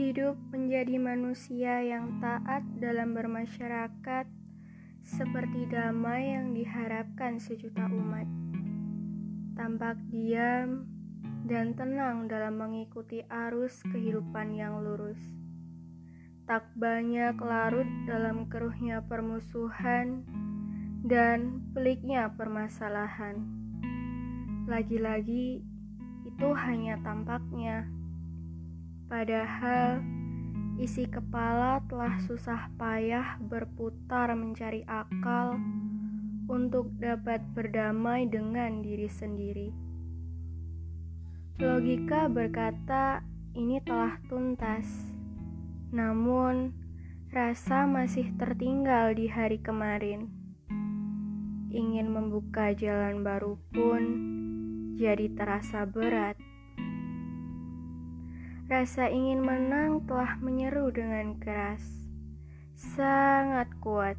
Hidup menjadi manusia yang taat dalam bermasyarakat seperti damai yang diharapkan sejuta umat. Tampak diam dan tenang dalam mengikuti arus kehidupan yang lurus. Tak banyak larut dalam keruhnya permusuhan dan peliknya permasalahan. Lagi-lagi, itu hanya tampaknya. Padahal isi kepala telah susah payah berputar mencari akal untuk dapat berdamai dengan diri sendiri. Logika berkata ini telah tuntas, namun rasa masih tertinggal di hari kemarin. Ingin membuka jalan baru pun jadi terasa berat. Rasa ingin menang telah menyeru dengan keras, sangat kuat.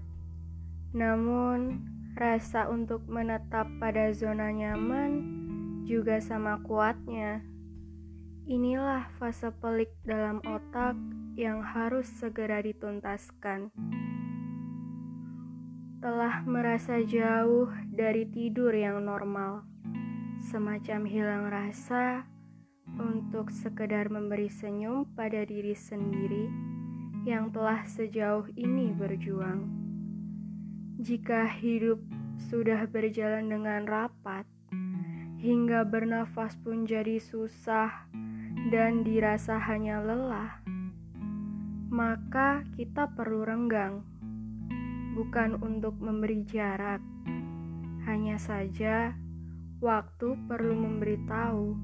Namun, rasa untuk menetap pada zona nyaman juga sama kuatnya. Inilah fase pelik dalam otak yang harus segera dituntaskan. Telah merasa jauh dari tidur yang normal, semacam hilang rasa untuk sekedar memberi senyum pada diri sendiri yang telah sejauh ini berjuang. Jika hidup sudah berjalan dengan rapat, hingga bernafas pun jadi susah dan dirasa hanya lelah, maka kita perlu renggang, bukan untuk memberi jarak. Hanya saja, waktu perlu memberitahu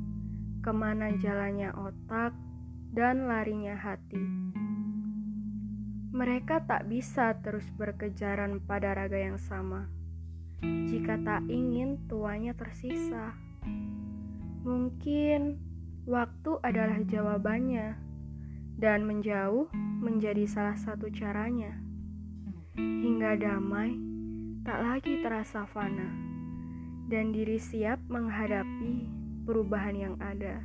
ke mana jalannya otak dan larinya hati. Mereka tak bisa terus berkejaran pada raga yang sama. Jika tak ingin tuanya tersisa, mungkin waktu adalah jawabannya, dan menjauh menjadi salah satu caranya. Hingga damai tak lagi terasa fana, dan diri siap menghadapi perubahan yang ada.